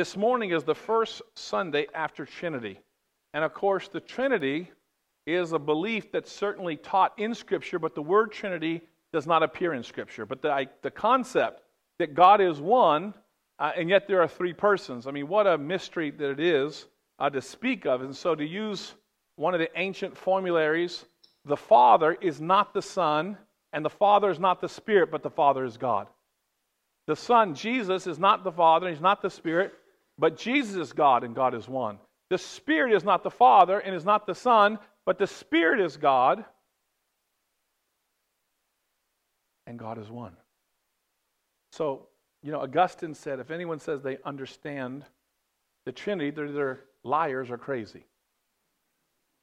This morning is the first Sunday after Trinity. And of course, the Trinity is a belief that's certainly taught in Scripture, but the word Trinity does not appear in Scripture. But the, the concept that God is one, uh, and yet there are three persons. I mean, what a mystery that it is uh, to speak of. And so, to use one of the ancient formularies, the Father is not the Son, and the Father is not the Spirit, but the Father is God. The Son, Jesus, is not the Father, he's not the Spirit, but Jesus is God, and God is one. The Spirit is not the Father and is not the Son, but the Spirit is God, and God is one. So, you know, Augustine said if anyone says they understand the Trinity, they're liars or crazy.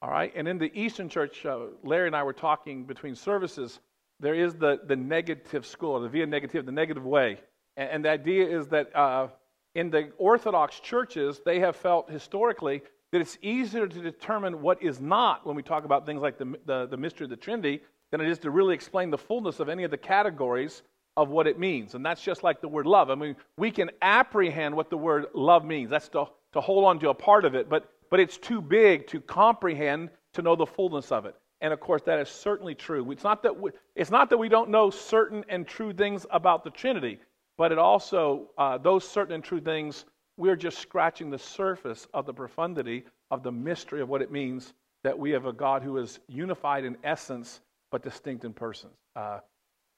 All right? And in the Eastern Church, uh, Larry and I were talking between services. There is the, the negative school, the via negativa, the negative way. And, and the idea is that uh, in the Orthodox churches, they have felt historically that it's easier to determine what is not when we talk about things like the, the, the mystery of the Trinity than it is to really explain the fullness of any of the categories of what it means. And that's just like the word love. I mean, we can apprehend what the word love means. That's to, to hold on to a part of it, but, but it's too big to comprehend to know the fullness of it. And of course, that is certainly true. It's not that we, it's not that we don't know certain and true things about the Trinity, but it also, uh, those certain and true things, we're just scratching the surface of the profundity of the mystery of what it means that we have a God who is unified in essence but distinct in persons. Uh,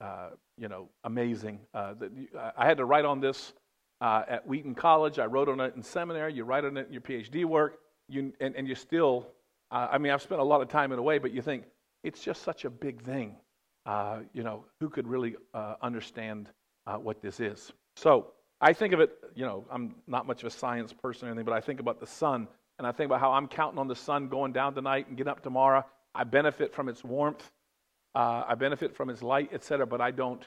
uh, you know, amazing. Uh, that I had to write on this uh, at Wheaton College. I wrote on it in seminary. You write on it in your PhD work. You, and, and you still, uh, I mean, I've spent a lot of time in a way, but you think it's just such a big thing. You know, who could really understand what this is? So I think of it, you know, I'm not much of a science person or anything, but I think about the sun, and I think about how I'm counting on the sun going down tonight and getting up tomorrow. I benefit from its warmth. Uh, I benefit from its light, etc., but I don't,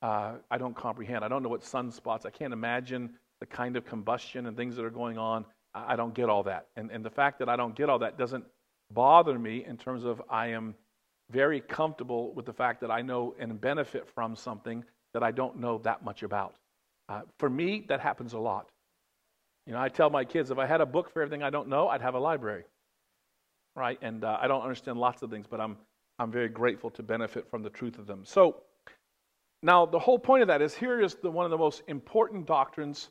uh, I don't comprehend. I don't know what sunspots. I can't imagine the kind of combustion and things that are going on. I, I don't get all that. And, and the fact that I don't get all that doesn't bother me in terms of I am very comfortable with the fact that I know and benefit from something that I don't know that much about. Uh, for me, that happens a lot. You know, I tell my kids if I had a book for everything I don't know, I'd have a library. Right? And uh, I don't understand lots of things, but I'm I'm very grateful to benefit from the truth of them. So, now the whole point of that is here is the, one of the most important doctrines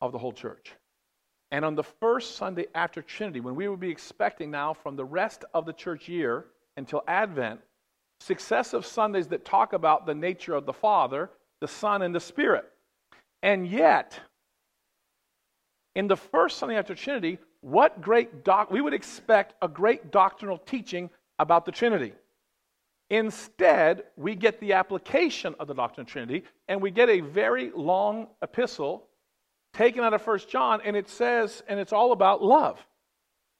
of the whole church. And on the first Sunday after Trinity, when we will be expecting now from the rest of the church year until Advent, successive Sundays that talk about the nature of the Father, the Son, and the Spirit. And yet, in the first Sunday after Trinity, what great doc we would expect a great doctrinal teaching about the Trinity. Instead, we get the application of the doctrine of Trinity, and we get a very long epistle taken out of First John, and it says, and it's all about love.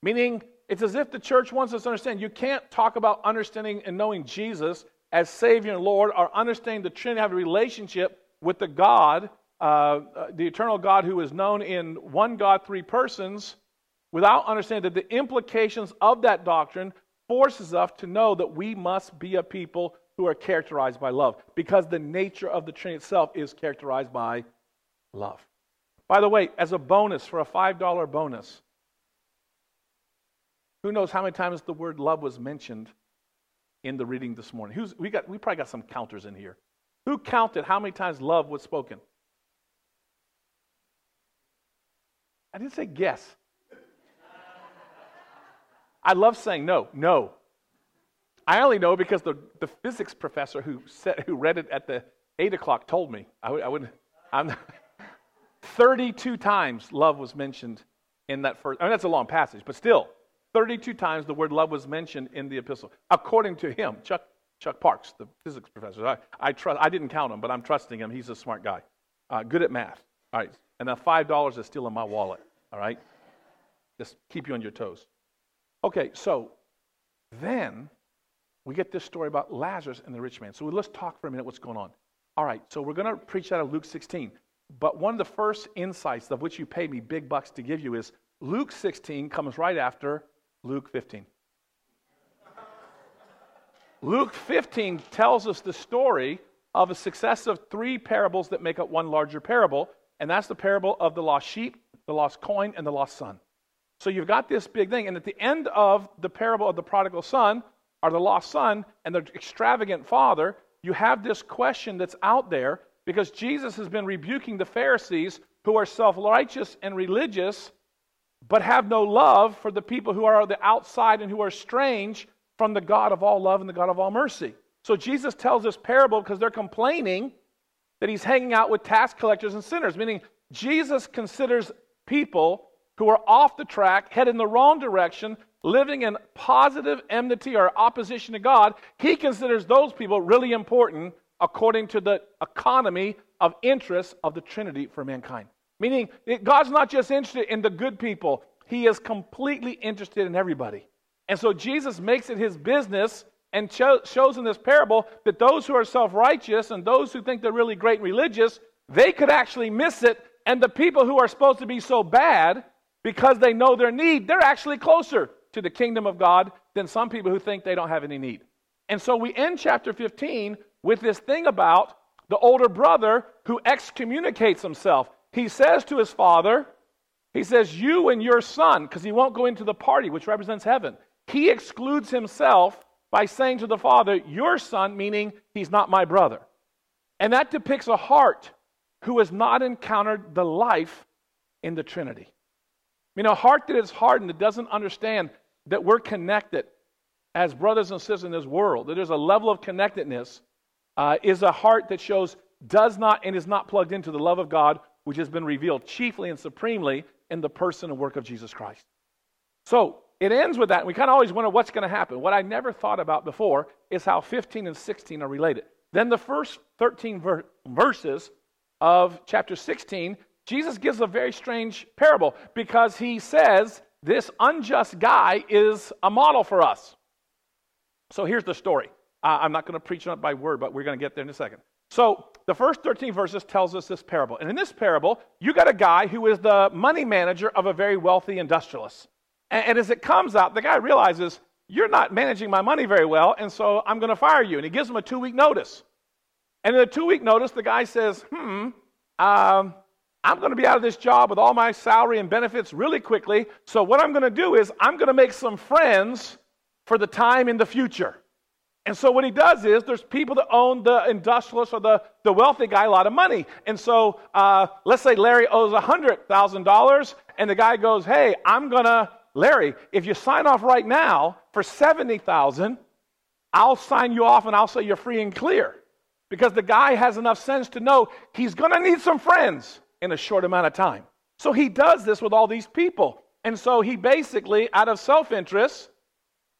Meaning, it's as if the church wants us to understand you can't talk about understanding and knowing Jesus as Savior and Lord or understanding the Trinity, have a relationship with the God, uh, uh, the eternal God who is known in one God, three persons, without understanding that the implications of that doctrine forces us to know that we must be a people who are characterized by love because the nature of the Trinity itself is characterized by love. By the way, as a bonus, for a $5 bonus, who knows how many times the word love was mentioned in the reading this morning? Who's, we, got, we probably got some counters in here. Who counted how many times love was spoken? I didn't say guess. I love saying no, no. I only know because the, the physics professor who, said, who read it at the 8 o'clock told me. I, would, I wouldn't. I'm, 32 times love was mentioned in that first. I mean, that's a long passage, but still, 32 times the word love was mentioned in the epistle, according to him, Chuck, Chuck Parks, the physics professor. I, I, trust, I didn't count him, but I'm trusting him. He's a smart guy, uh, good at math. All right, and that $5 is still in my wallet, all right? Just keep you on your toes. Okay, so then we get this story about Lazarus and the rich man. So let's talk for a minute what's going on. All right, so we're going to preach out of Luke 16. But one of the first insights of which you pay me big bucks to give you is Luke 16 comes right after Luke 15. Luke 15 tells us the story of a success of three parables that make up one larger parable, and that's the parable of the lost sheep, the lost coin, and the lost son. So you've got this big thing. And at the end of the parable of the prodigal son, or the lost son, and the extravagant father, you have this question that's out there because Jesus has been rebuking the Pharisees who are self righteous and religious, but have no love for the people who are the outside and who are strange from the God of all love and the God of all mercy. So Jesus tells this parable because they're complaining that he's hanging out with tax collectors and sinners, meaning Jesus considers people who are off the track, headed in the wrong direction, living in positive enmity or opposition to God. He considers those people really important according to the economy of interest of the Trinity for mankind. Meaning, God's not just interested in the good people, He is completely interested in everybody. And so Jesus makes it His business and cho- shows in this parable that those who are self righteous and those who think they're really great and religious, they could actually miss it. And the people who are supposed to be so bad because they know their need, they're actually closer to the kingdom of God than some people who think they don't have any need. And so we end chapter 15 with this thing about the older brother who excommunicates himself. He says to his father, he says, You and your son, because he won't go into the party, which represents heaven. He excludes himself by saying to the father, Your son, meaning he's not my brother. And that depicts a heart who has not encountered the life in the Trinity. I mean, a heart that is hardened, that doesn't understand that we're connected as brothers and sisters in this world, that there's a level of connectedness uh, is a heart that shows does not and is not plugged into the love of God, which has been revealed chiefly and supremely in the person and work of Jesus Christ. So it ends with that. We kind of always wonder what's going to happen. What I never thought about before is how 15 and 16 are related. Then the first 13 ver- verses of chapter 16, Jesus gives a very strange parable because he says this unjust guy is a model for us. So here's the story. Uh, I'm not going to preach it by word, but we're going to get there in a second. So the first 13 verses tells us this parable. And in this parable, you got a guy who is the money manager of a very wealthy industrialist. And, and as it comes out, the guy realizes, you're not managing my money very well, and so I'm going to fire you. And he gives him a two week notice. And in the two week notice, the guy says, hmm, um, I'm going to be out of this job with all my salary and benefits really quickly. So what I'm going to do is I'm going to make some friends for the time in the future. And so what he does is there's people that own the industrialist or the, the wealthy guy a lot of money. And so uh, let's say Larry owes $100,000 and the guy goes, hey, I'm going to, Larry, if you sign off right now for 70000 I'll sign you off and I'll say you're free and clear. Because the guy has enough sense to know he's going to need some friends in a short amount of time. So he does this with all these people. And so he basically, out of self interest,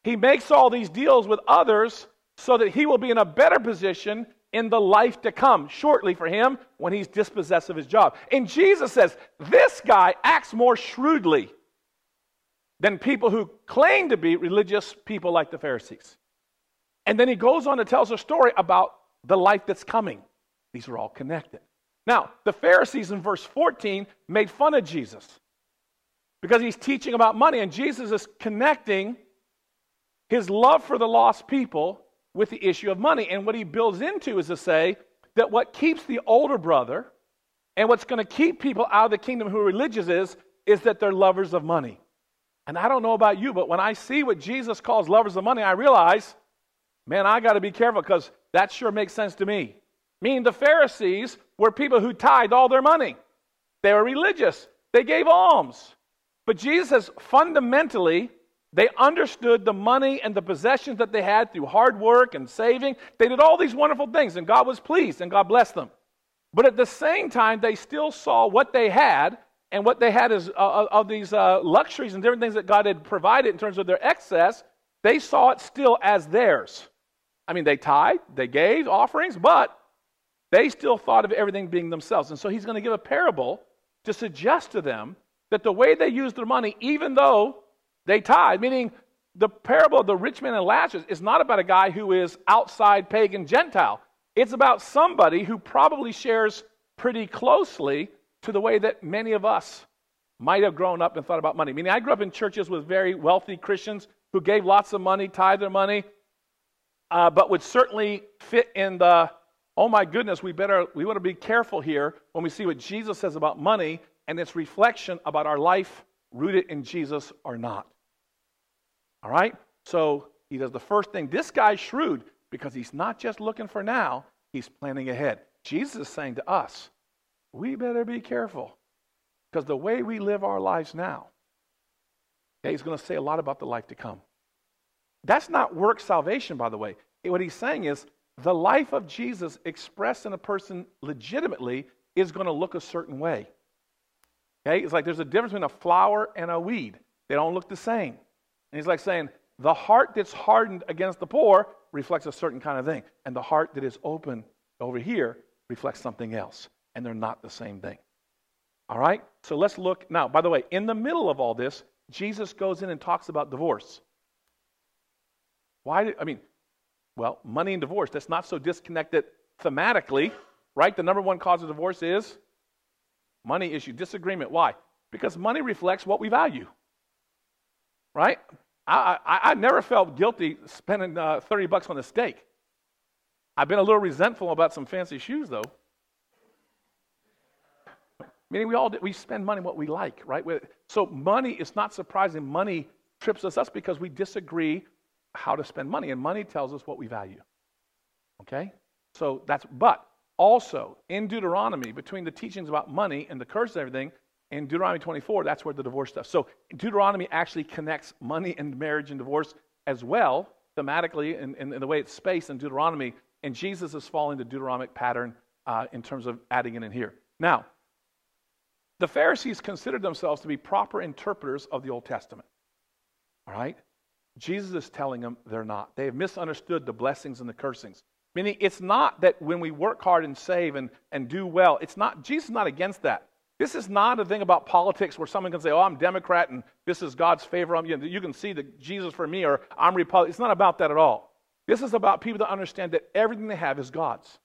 he makes all these deals with others so that he will be in a better position in the life to come shortly for him when he's dispossessed of his job. And Jesus says, This guy acts more shrewdly than people who claim to be religious people like the Pharisees. And then he goes on to tell us a story about the life that's coming. These are all connected. Now, the Pharisees in verse 14 made fun of Jesus because he's teaching about money, and Jesus is connecting his love for the lost people with the issue of money. And what he builds into is to say that what keeps the older brother and what's going to keep people out of the kingdom who are religious is, is that they're lovers of money. And I don't know about you, but when I see what Jesus calls lovers of money, I realize, man, I got to be careful because that sure makes sense to me. Meaning the Pharisees were people who tithed all their money. They were religious. They gave alms. But Jesus says fundamentally, they understood the money and the possessions that they had through hard work and saving. They did all these wonderful things, and God was pleased, and God blessed them. But at the same time, they still saw what they had, and what they had is uh, uh, of these uh, luxuries and different things that God had provided in terms of their excess. They saw it still as theirs. I mean, they tithed, they gave offerings, but they still thought of everything being themselves. And so he's going to give a parable to suggest to them that the way they used their money, even though they tithe, meaning the parable of the rich man and Lazarus is not about a guy who is outside pagan Gentile. It's about somebody who probably shares pretty closely to the way that many of us might have grown up and thought about money. Meaning, I grew up in churches with very wealthy Christians who gave lots of money, tithe their money, uh, but would certainly fit in the oh my goodness, we better we want to be careful here when we see what Jesus says about money and its reflection about our life rooted in Jesus or not. All right? So he does the first thing. This guy's shrewd because he's not just looking for now, he's planning ahead. Jesus is saying to us, we better be careful because the way we live our lives now, okay, he's going to say a lot about the life to come. That's not work salvation, by the way. What he's saying is the life of Jesus expressed in a person legitimately is going to look a certain way. Okay? It's like there's a difference between a flower and a weed. They don't look the same. And he's like saying, the heart that's hardened against the poor reflects a certain kind of thing. And the heart that is open over here reflects something else. And they're not the same thing. All right? So let's look. Now, by the way, in the middle of all this, Jesus goes in and talks about divorce. Why did, I mean, well, money and divorce, that's not so disconnected thematically, right? The number one cause of divorce is money issue, disagreement. Why? Because money reflects what we value, right? I, I, I never felt guilty spending uh, 30 bucks on a steak. I've been a little resentful about some fancy shoes, though. Meaning we all we spend money what we like, right? So money is not surprising. Money trips us up because we disagree how to spend money, and money tells us what we value. Okay? So that's, but also in Deuteronomy, between the teachings about money and the curse and everything, in Deuteronomy 24, that's where the divorce stuff. So Deuteronomy actually connects money and marriage and divorce as well, thematically, in, in, in the way it's spaced in Deuteronomy. And Jesus is following the Deuteronomic pattern uh, in terms of adding it in here. Now, the Pharisees considered themselves to be proper interpreters of the Old Testament. All right? Jesus is telling them they're not. They have misunderstood the blessings and the cursings. Meaning, it's not that when we work hard and save and, and do well, it's not, Jesus is not against that. This is not a thing about politics where someone can say, oh, I'm Democrat and this is God's favor. I'm, you, can see that Jesus for me or I'm Republican. It's not about that at all. This is about people that understand that everything they have is God's.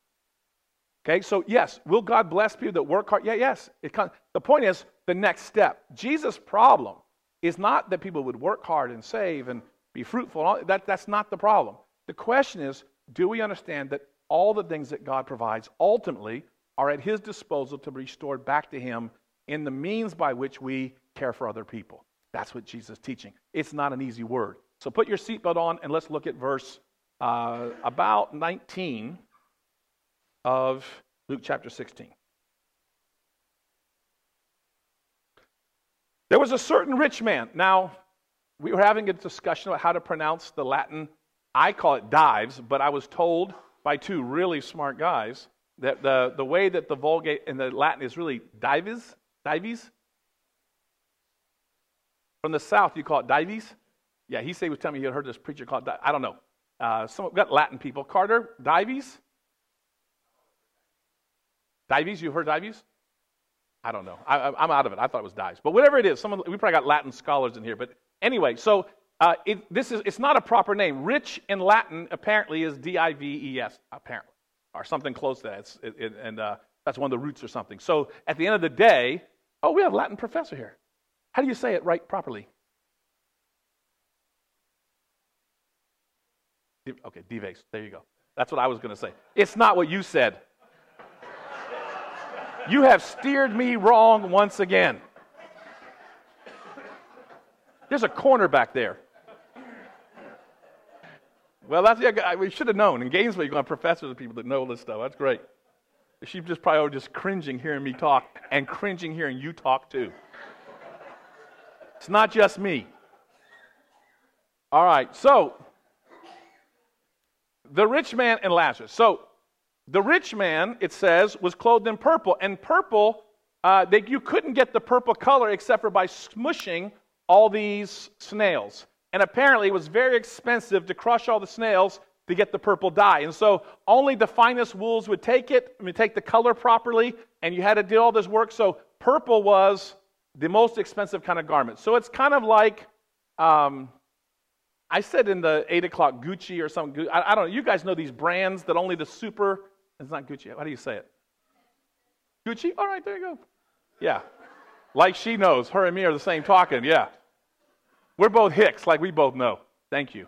Okay, so yes, will God bless people that work hard? Yeah, yes. The point is the next step. Jesus' problem is not that people would work hard and save and be fruitful. That, that's not the problem. The question is do we understand that all the things that God provides ultimately are at His disposal to be restored back to Him in the means by which we care for other people? That's what Jesus is teaching. It's not an easy word. So put your seatbelt on and let's look at verse uh, about 19 of Luke chapter 16. There was a certain rich man. Now, we were having a discussion about how to pronounce the Latin. I call it dives, but I was told by two really smart guys that the, the way that the Vulgate in the Latin is really dives, dives. From the south, you call it dives. Yeah, he said he was telling me he had heard this preacher call it. I don't know. Uh, some got Latin people. Carter, dives. Dives, you heard dives? I don't know. I, am out of it. I thought it was dives, but whatever it is, someone we probably got Latin scholars in here. But Anyway, so uh, it, this is, it's not a proper name. Rich in Latin apparently is D I V E S, apparently, or something close to that. It, it, and uh, that's one of the roots or something. So at the end of the day, oh, we have a Latin professor here. How do you say it right properly? Okay, dives. There you go. That's what I was going to say. It's not what you said. you have steered me wrong once again. There's a corner back there. Well, that's yeah, we should have known. In Gainesville, to have professors and people that know this stuff. That's great. She's just probably just cringing hearing me talk and cringing hearing you talk too. It's not just me. All right, so the rich man and Lazarus. So the rich man, it says, was clothed in purple, and purple, uh, they, you couldn't get the purple color except for by smushing all these snails. And apparently, it was very expensive to crush all the snails to get the purple dye. And so, only the finest wools would take it, I mean, take the color properly, and you had to do all this work. So, purple was the most expensive kind of garment. So, it's kind of like, um, I said in the 8 o'clock Gucci or something. I, I don't know. You guys know these brands that only the super, it's not Gucci. How do you say it? Gucci? All right, there you go. Yeah. Like she knows. Her and me are the same talking, yeah. We're both Hicks, like we both know. Thank you.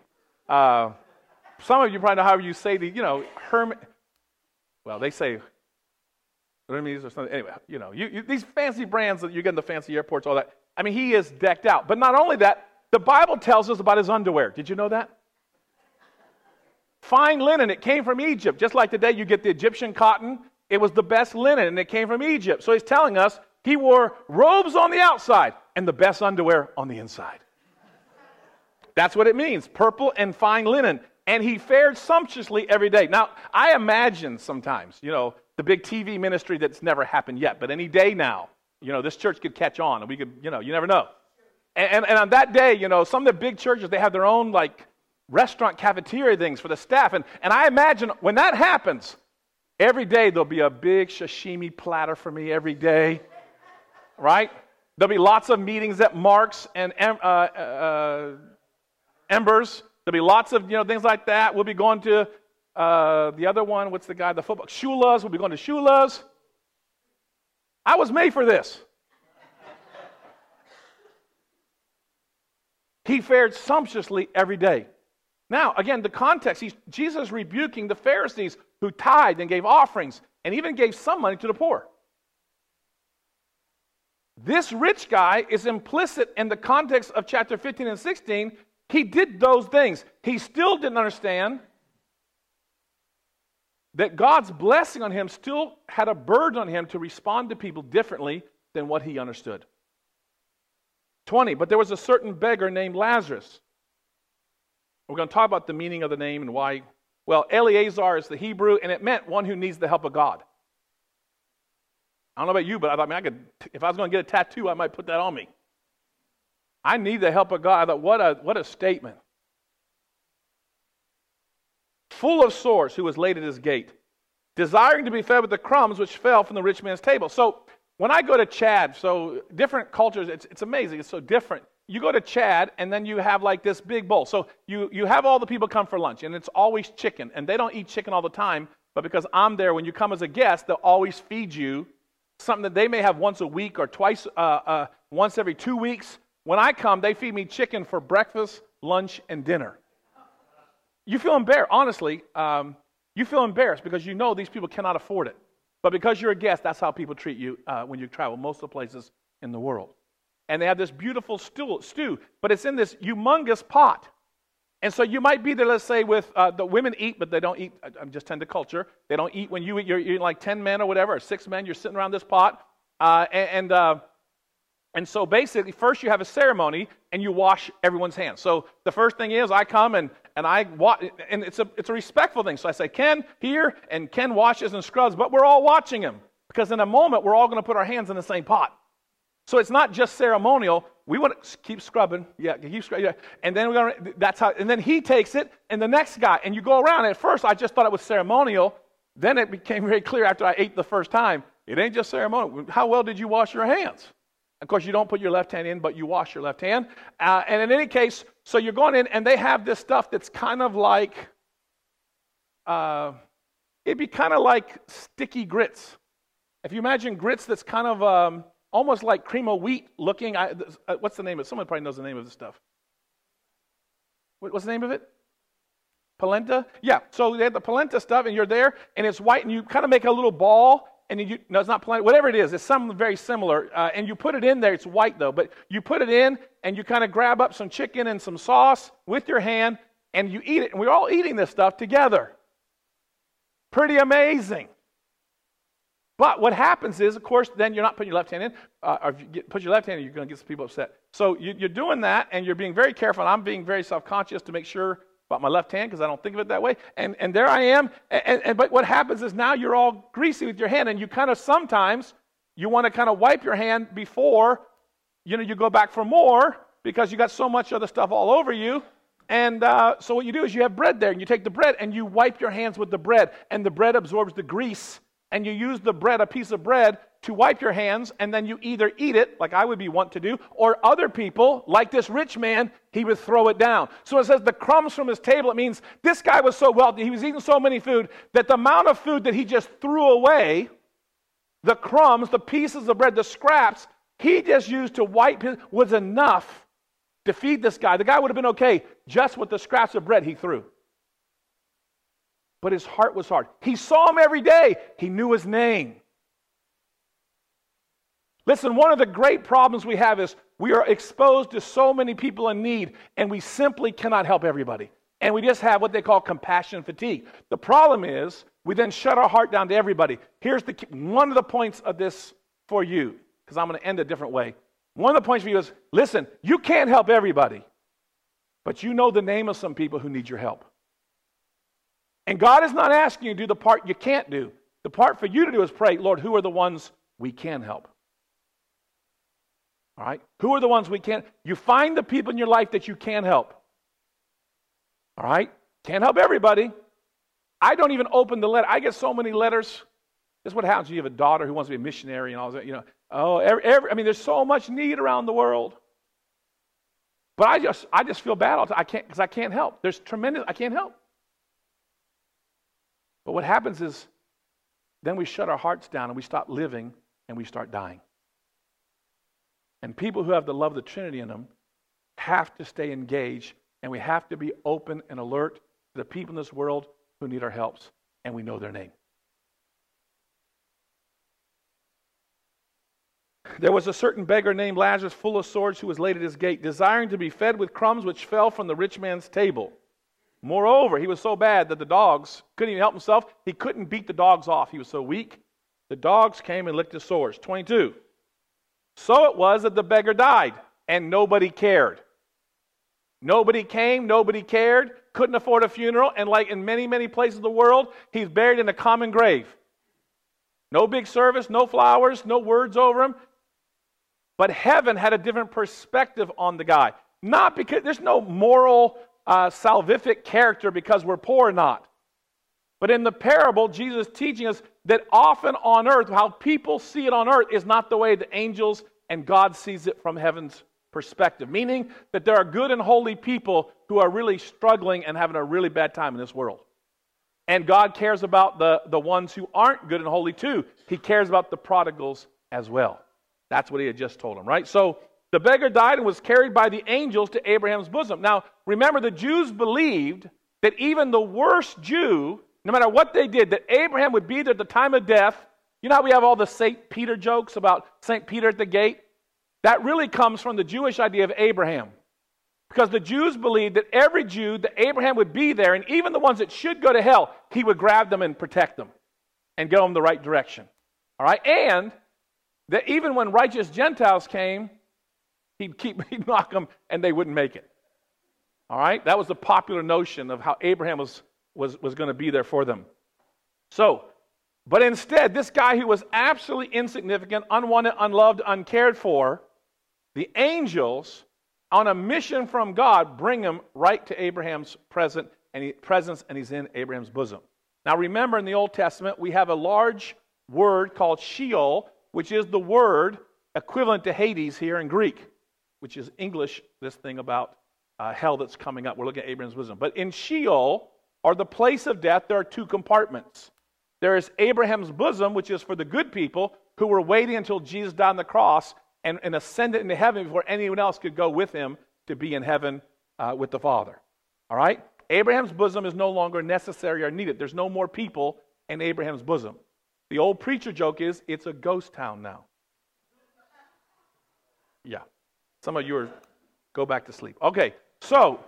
Uh, some of you probably know how you say the, you know, Herman. Well, they say, Hermes or something. Anyway, you know, you, you, these fancy brands that you get in the fancy airports, all that. I mean, he is decked out. But not only that, the Bible tells us about his underwear. Did you know that? Fine linen, it came from Egypt. Just like today you get the Egyptian cotton, it was the best linen and it came from Egypt. So he's telling us he wore robes on the outside and the best underwear on the inside. That's what it means purple and fine linen. And he fared sumptuously every day. Now, I imagine sometimes, you know, the big TV ministry that's never happened yet, but any day now, you know, this church could catch on and we could, you know, you never know. And, and, and on that day, you know, some of the big churches, they have their own like restaurant cafeteria things for the staff. And, and I imagine when that happens, every day there'll be a big sashimi platter for me every day, right? There'll be lots of meetings at Mark's and uh, uh, Embers. There'll be lots of you know things like that. We'll be going to uh, the other one. What's the guy? The football Shula's. We'll be going to Shula's. I was made for this. he fared sumptuously every day. Now, again, the context, he's, Jesus rebuking the Pharisees who tithed and gave offerings and even gave some money to the poor. This rich guy is implicit in the context of chapter 15 and 16. He did those things. He still didn't understand that God's blessing on him still had a burden on him to respond to people differently than what he understood. 20. But there was a certain beggar named Lazarus we're going to talk about the meaning of the name and why. Well, Eleazar is the Hebrew, and it meant one who needs the help of God. I don't know about you, but I thought, I mean, I could, if I was going to get a tattoo, I might put that on me. I need the help of God. I thought, what a, what a statement. Full of sores, who was laid at his gate, desiring to be fed with the crumbs which fell from the rich man's table. So when I go to Chad, so different cultures, it's, it's amazing. It's so different you go to Chad and then you have like this big bowl. So you, you have all the people come for lunch and it's always chicken. And they don't eat chicken all the time, but because I'm there, when you come as a guest, they'll always feed you something that they may have once a week or twice, uh, uh, once every two weeks. When I come, they feed me chicken for breakfast, lunch, and dinner. You feel embarrassed, honestly, um, you feel embarrassed because you know these people cannot afford it. But because you're a guest, that's how people treat you uh, when you travel most of the places in the world and they have this beautiful stew, stew, but it's in this humongous pot. And so you might be there, let's say, with uh, the women eat, but they don't eat. I'm just tend to culture. They don't eat when you eat. You're eating like 10 men or whatever, or six men. You're sitting around this pot. Uh, and, and, uh, and so basically, first you have a ceremony and you wash everyone's hands. So the first thing is I come and, and I wash, and it's a, it's a respectful thing. So I say, Ken here, and Ken washes and scrubs, but we're all watching him. Because in a moment, we're all going to put our hands in the same pot. So it's not just ceremonial. We want to keep scrubbing. Yeah, keep scrubbing. Yeah. And then we're going to, that's how, and then he takes it, and the next guy, and you go around. At first, I just thought it was ceremonial. Then it became very clear after I ate the first time, it ain't just ceremonial. How well did you wash your hands? Of course, you don't put your left hand in, but you wash your left hand. Uh, and in any case, so you're going in, and they have this stuff that's kind of like, uh, it'd be kind of like sticky grits. If you imagine grits that's kind of, um, almost like cream of wheat looking. I, uh, what's the name of it? Someone probably knows the name of this stuff. What's the name of it? Polenta? Yeah. So they have the polenta stuff, and you're there, and it's white, and you kind of make a little ball, and you, no, it's not polenta, whatever it is, it's something very similar, uh, and you put it in there. It's white though, but you put it in, and you kind of grab up some chicken and some sauce with your hand, and you eat it, and we're all eating this stuff together. Pretty amazing. But what happens is, of course, then you're not putting your left hand in. Uh, or if you get, put your left hand in, you're going to get some people upset. So you, are doing that, and you're being very careful. And I'm being very self-conscious to make sure about my left hand because I don't think of it that way. And, and there I am. And, and, but what happens is now you're all greasy with your hand, and you kind of sometimes you want to kind of wipe your hand before you know you go back for more because you got so much other stuff all over you. And uh, so what you do is you have bread there, and you take the bread and you wipe your hands with the bread, and the bread absorbs the grease and you use the bread, a piece of bread, to wipe your hands, and then you either eat it, like I would be wont to do, or other people, like this rich man, he would throw it down. So it says the crumbs from his table. It means this guy was so wealthy, he was eating so many food, that the amount of food that he just threw away, the crumbs, the pieces of bread, the scraps, he just used to wipe his, was enough to feed this guy. The guy would have been okay just with the scraps of bread he threw but his heart was hard. He saw him every day, he knew his name. Listen, one of the great problems we have is we are exposed to so many people in need, and we simply cannot help everybody. And we just have what they call compassion fatigue. The problem is we then shut our heart down to everybody. Here's the one of the points of this for you, because I'm going to end a different way. One of the points for you is listen, you can't help everybody, but you know the name of some people who need your help. And God is not asking you to do the part you can't do. The part for you to do is pray, Lord, who are the ones we can help? All right? Who are the ones we can't? You find the people in your life that you can help. All right? Can't help everybody. I don't even open the letter. I get so many letters. This is what happens when you have a daughter who wants to be a missionary and all that. You know, oh, every, every, I mean, there's so much need around the world. But I just, I just feel bad all the time. I can't because I can't help. There's tremendous. I can't help. But what happens is, then we shut our hearts down and we stop living and we start dying. And people who have the love of the Trinity in them have to stay engaged, and we have to be open and alert to the people in this world who need our helps, and we know their name. There was a certain beggar named Lazarus, full of sores, who was laid at his gate, desiring to be fed with crumbs which fell from the rich man's table. Moreover, he was so bad that the dogs couldn't even help himself. He couldn't beat the dogs off. He was so weak. The dogs came and licked his sores. 22. So it was that the beggar died, and nobody cared. Nobody came, nobody cared, couldn't afford a funeral, and like in many, many places of the world, he's buried in a common grave. No big service, no flowers, no words over him. But heaven had a different perspective on the guy. Not because there's no moral, uh, salvific character because we're poor or not. But in the parable, Jesus is teaching us that often on earth, how people see it on earth is not the way the angels and God sees it from heaven's perspective. Meaning that there are good and holy people who are really struggling and having a really bad time in this world. And God cares about the, the ones who aren't good and holy too. He cares about the prodigals as well. That's what he had just told him, right? So the beggar died and was carried by the angels to Abraham's bosom. Now, remember, the Jews believed that even the worst Jew no matter what they did, that Abraham would be there at the time of death. You know how we have all the St. Peter jokes about St. Peter at the gate? That really comes from the Jewish idea of Abraham. Because the Jews believed that every Jew, that Abraham would be there, and even the ones that should go to hell, he would grab them and protect them and go them the right direction. All right? And that even when righteous Gentiles came, he'd keep he'd knock them and they wouldn't make it. All right? That was the popular notion of how Abraham was was, was going to be there for them. So, but instead, this guy who was absolutely insignificant, unwanted, unloved, uncared for, the angels, on a mission from God, bring him right to Abraham's present and he, presence, and he's in Abraham's bosom. Now, remember in the Old Testament, we have a large word called Sheol, which is the word equivalent to Hades here in Greek, which is English, this thing about uh, hell that's coming up. We're looking at Abraham's bosom. But in Sheol, or the place of death, there are two compartments. There is Abraham's bosom, which is for the good people who were waiting until Jesus died on the cross and, and ascended into heaven before anyone else could go with him to be in heaven uh, with the Father. All right? Abraham's bosom is no longer necessary or needed. There's no more people in Abraham's bosom. The old preacher joke is it's a ghost town now. Yeah. Some of you are go back to sleep. Okay, so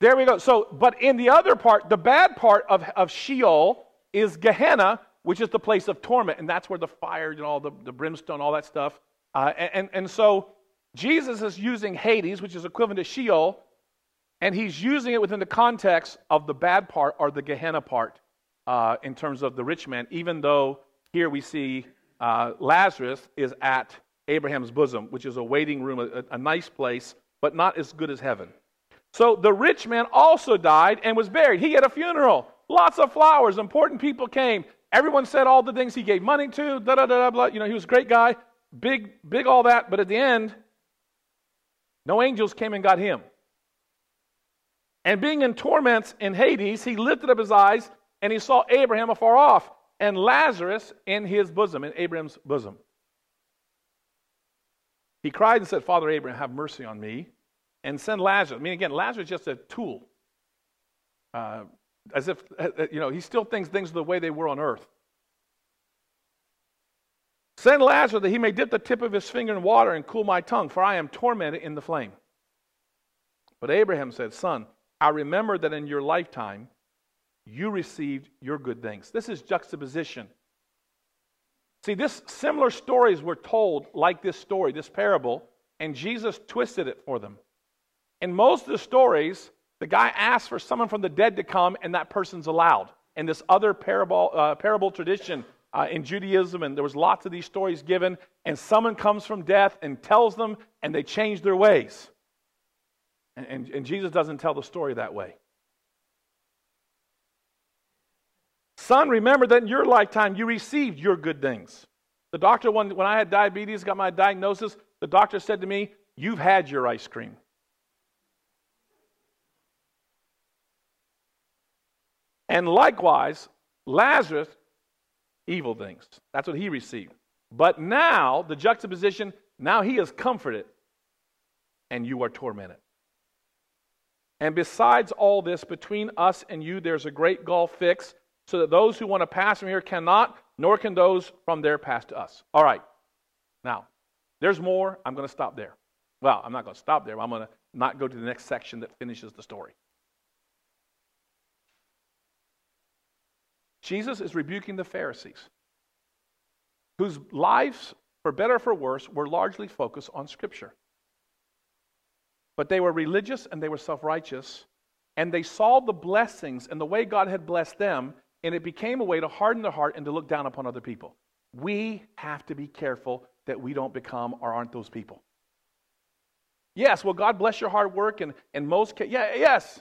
there we go. So, but in the other part, the bad part of, of Sheol is Gehenna, which is the place of torment. And that's where the fire and all the, the brimstone, all that stuff. Uh, and, and so Jesus is using Hades, which is equivalent to Sheol, and he's using it within the context of the bad part or the Gehenna part uh, in terms of the rich man, even though here we see uh, Lazarus is at Abraham's bosom, which is a waiting room, a, a nice place, but not as good as heaven. So the rich man also died and was buried. He had a funeral, lots of flowers, important people came. Everyone said all the things he gave money to, da da da da. You know, he was a great guy, big, big, all that. But at the end, no angels came and got him. And being in torments in Hades, he lifted up his eyes and he saw Abraham afar off and Lazarus in his bosom, in Abraham's bosom. He cried and said, Father Abraham, have mercy on me and send Lazarus. I mean, again, Lazarus is just a tool. Uh, as if, uh, uh, you know, he still thinks things the way they were on earth. Send Lazarus that he may dip the tip of his finger in water and cool my tongue, for I am tormented in the flame. But Abraham said, Son, I remember that in your lifetime you received your good things. This is juxtaposition. See, this similar stories were told like this story, this parable, and Jesus twisted it for them. In most of the stories, the guy asks for someone from the dead to come, and that person's allowed. And this other parable, uh, parable tradition uh, in Judaism, and there was lots of these stories given, and someone comes from death and tells them, and they change their ways. And, and, and Jesus doesn't tell the story that way. Son, remember that in your lifetime you received your good things. The doctor, when, when I had diabetes, got my diagnosis, the doctor said to me, You've had your ice cream. And likewise, Lazarus, evil things. That's what he received. But now, the juxtaposition, now he is comforted, and you are tormented. And besides all this, between us and you, there's a great gulf fixed, so that those who want to pass from here cannot, nor can those from there pass to us. All right. Now, there's more. I'm going to stop there. Well, I'm not going to stop there. I'm going to not go to the next section that finishes the story. Jesus is rebuking the Pharisees, whose lives, for better or for worse, were largely focused on Scripture. But they were religious and they were self righteous, and they saw the blessings and the way God had blessed them, and it became a way to harden their heart and to look down upon other people. We have to be careful that we don't become or aren't those people. Yes, well, God bless your hard work, and in most cases, yeah, yes.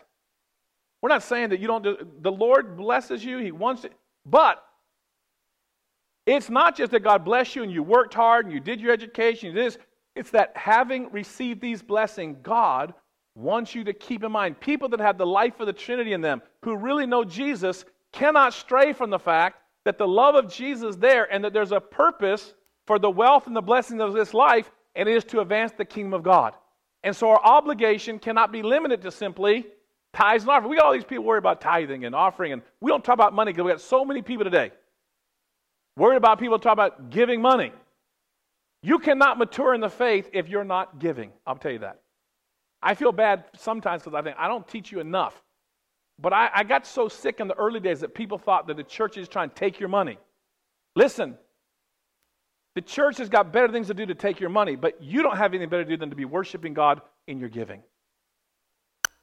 We're not saying that you don't do, the Lord blesses you, He wants it, but it's not just that God bless you and you worked hard and you did your education, you did this. It's that having received these blessings, God wants you to keep in mind people that have the life of the Trinity in them, who really know Jesus, cannot stray from the fact that the love of Jesus there and that there's a purpose for the wealth and the blessings of this life, and it is to advance the kingdom of God. And so our obligation cannot be limited to simply Tithes and offering. We got all these people worried about tithing and offering, and we don't talk about money because we got so many people today worried about people talk about giving money. You cannot mature in the faith if you're not giving. I'll tell you that. I feel bad sometimes because I think I don't teach you enough. But I, I, got so sick in the early days that people thought that the church is trying to take your money. Listen, the church has got better things to do to take your money, but you don't have anything better to do than to be worshiping God in your giving.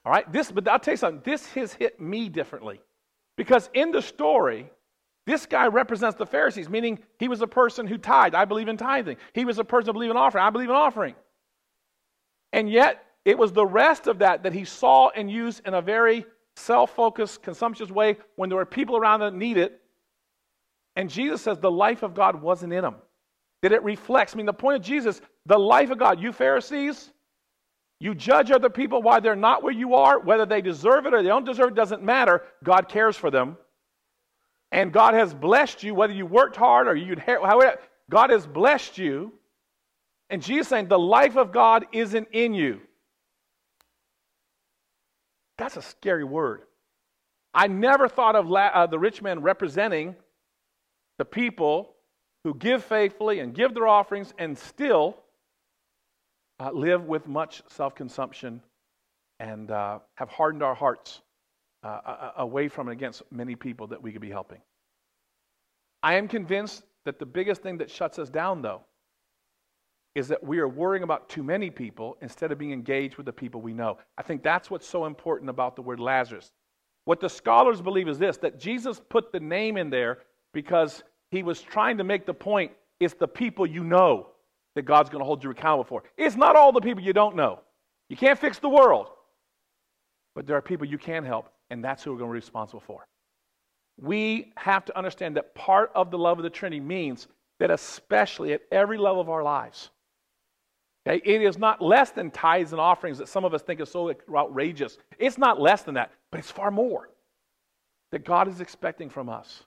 All right, this, but I'll tell you something, this has hit me differently. Because in the story, this guy represents the Pharisees, meaning he was a person who tithed. I believe in tithing. He was a person who believed in offering. I believe in offering. And yet, it was the rest of that that he saw and used in a very self focused, consumptuous way when there were people around that need it. And Jesus says the life of God wasn't in them. That it reflects. I mean, the point of Jesus, the life of God, you Pharisees, you judge other people why they're not where you are, whether they deserve it or they don't deserve it, doesn't matter. God cares for them. And God has blessed you, whether you worked hard or you however, God has blessed you. And Jesus saying, the life of God isn't in you. That's a scary word. I never thought of la- uh, the rich man representing the people who give faithfully and give their offerings and still uh, live with much self consumption and uh, have hardened our hearts uh, away from and against many people that we could be helping. I am convinced that the biggest thing that shuts us down, though, is that we are worrying about too many people instead of being engaged with the people we know. I think that's what's so important about the word Lazarus. What the scholars believe is this that Jesus put the name in there because he was trying to make the point it's the people you know that God's going to hold you accountable for. It's not all the people you don't know. You can't fix the world. But there are people you can help, and that's who we're going to be responsible for. We have to understand that part of the love of the Trinity means that, especially at every level of our lives, okay, it is not less than tithes and offerings that some of us think is so outrageous. It's not less than that, but it's far more that God is expecting from us.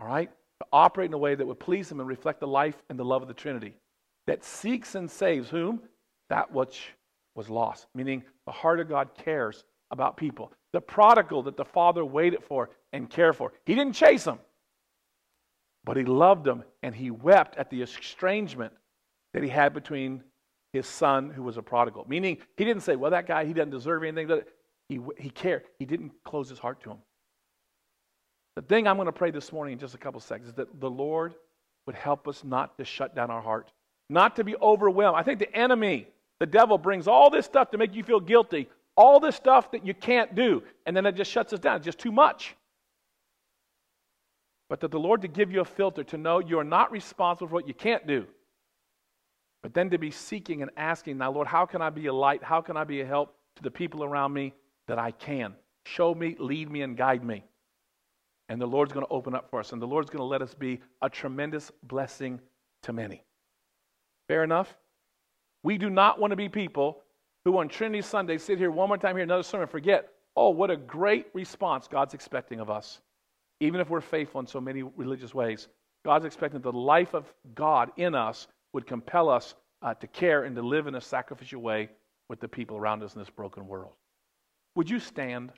All right? To operate in a way that would please Him and reflect the life and the love of the Trinity that seeks and saves whom? That which was lost. Meaning the heart of God cares about people. The prodigal that the father waited for and cared for. He didn't chase him. But he loved him and he wept at the estrangement that he had between his son, who was a prodigal. Meaning, he didn't say, well, that guy, he doesn't deserve anything. He, he cared. He didn't close his heart to him. The thing I'm going to pray this morning in just a couple seconds is that the Lord would help us not to shut down our heart, not to be overwhelmed. I think the enemy, the devil, brings all this stuff to make you feel guilty, all this stuff that you can't do, and then it just shuts us down. It's just too much. But that the Lord to give you a filter to know you're not responsible for what you can't do. But then to be seeking and asking, now, Lord, how can I be a light? How can I be a help to the people around me that I can? Show me, lead me, and guide me. And the Lord's going to open up for us, and the Lord's going to let us be a tremendous blessing to many. Fair enough? We do not want to be people who on Trinity Sunday sit here one more time, hear another sermon, forget, oh, what a great response God's expecting of us. Even if we're faithful in so many religious ways, God's expecting the life of God in us would compel us uh, to care and to live in a sacrificial way with the people around us in this broken world. Would you stand?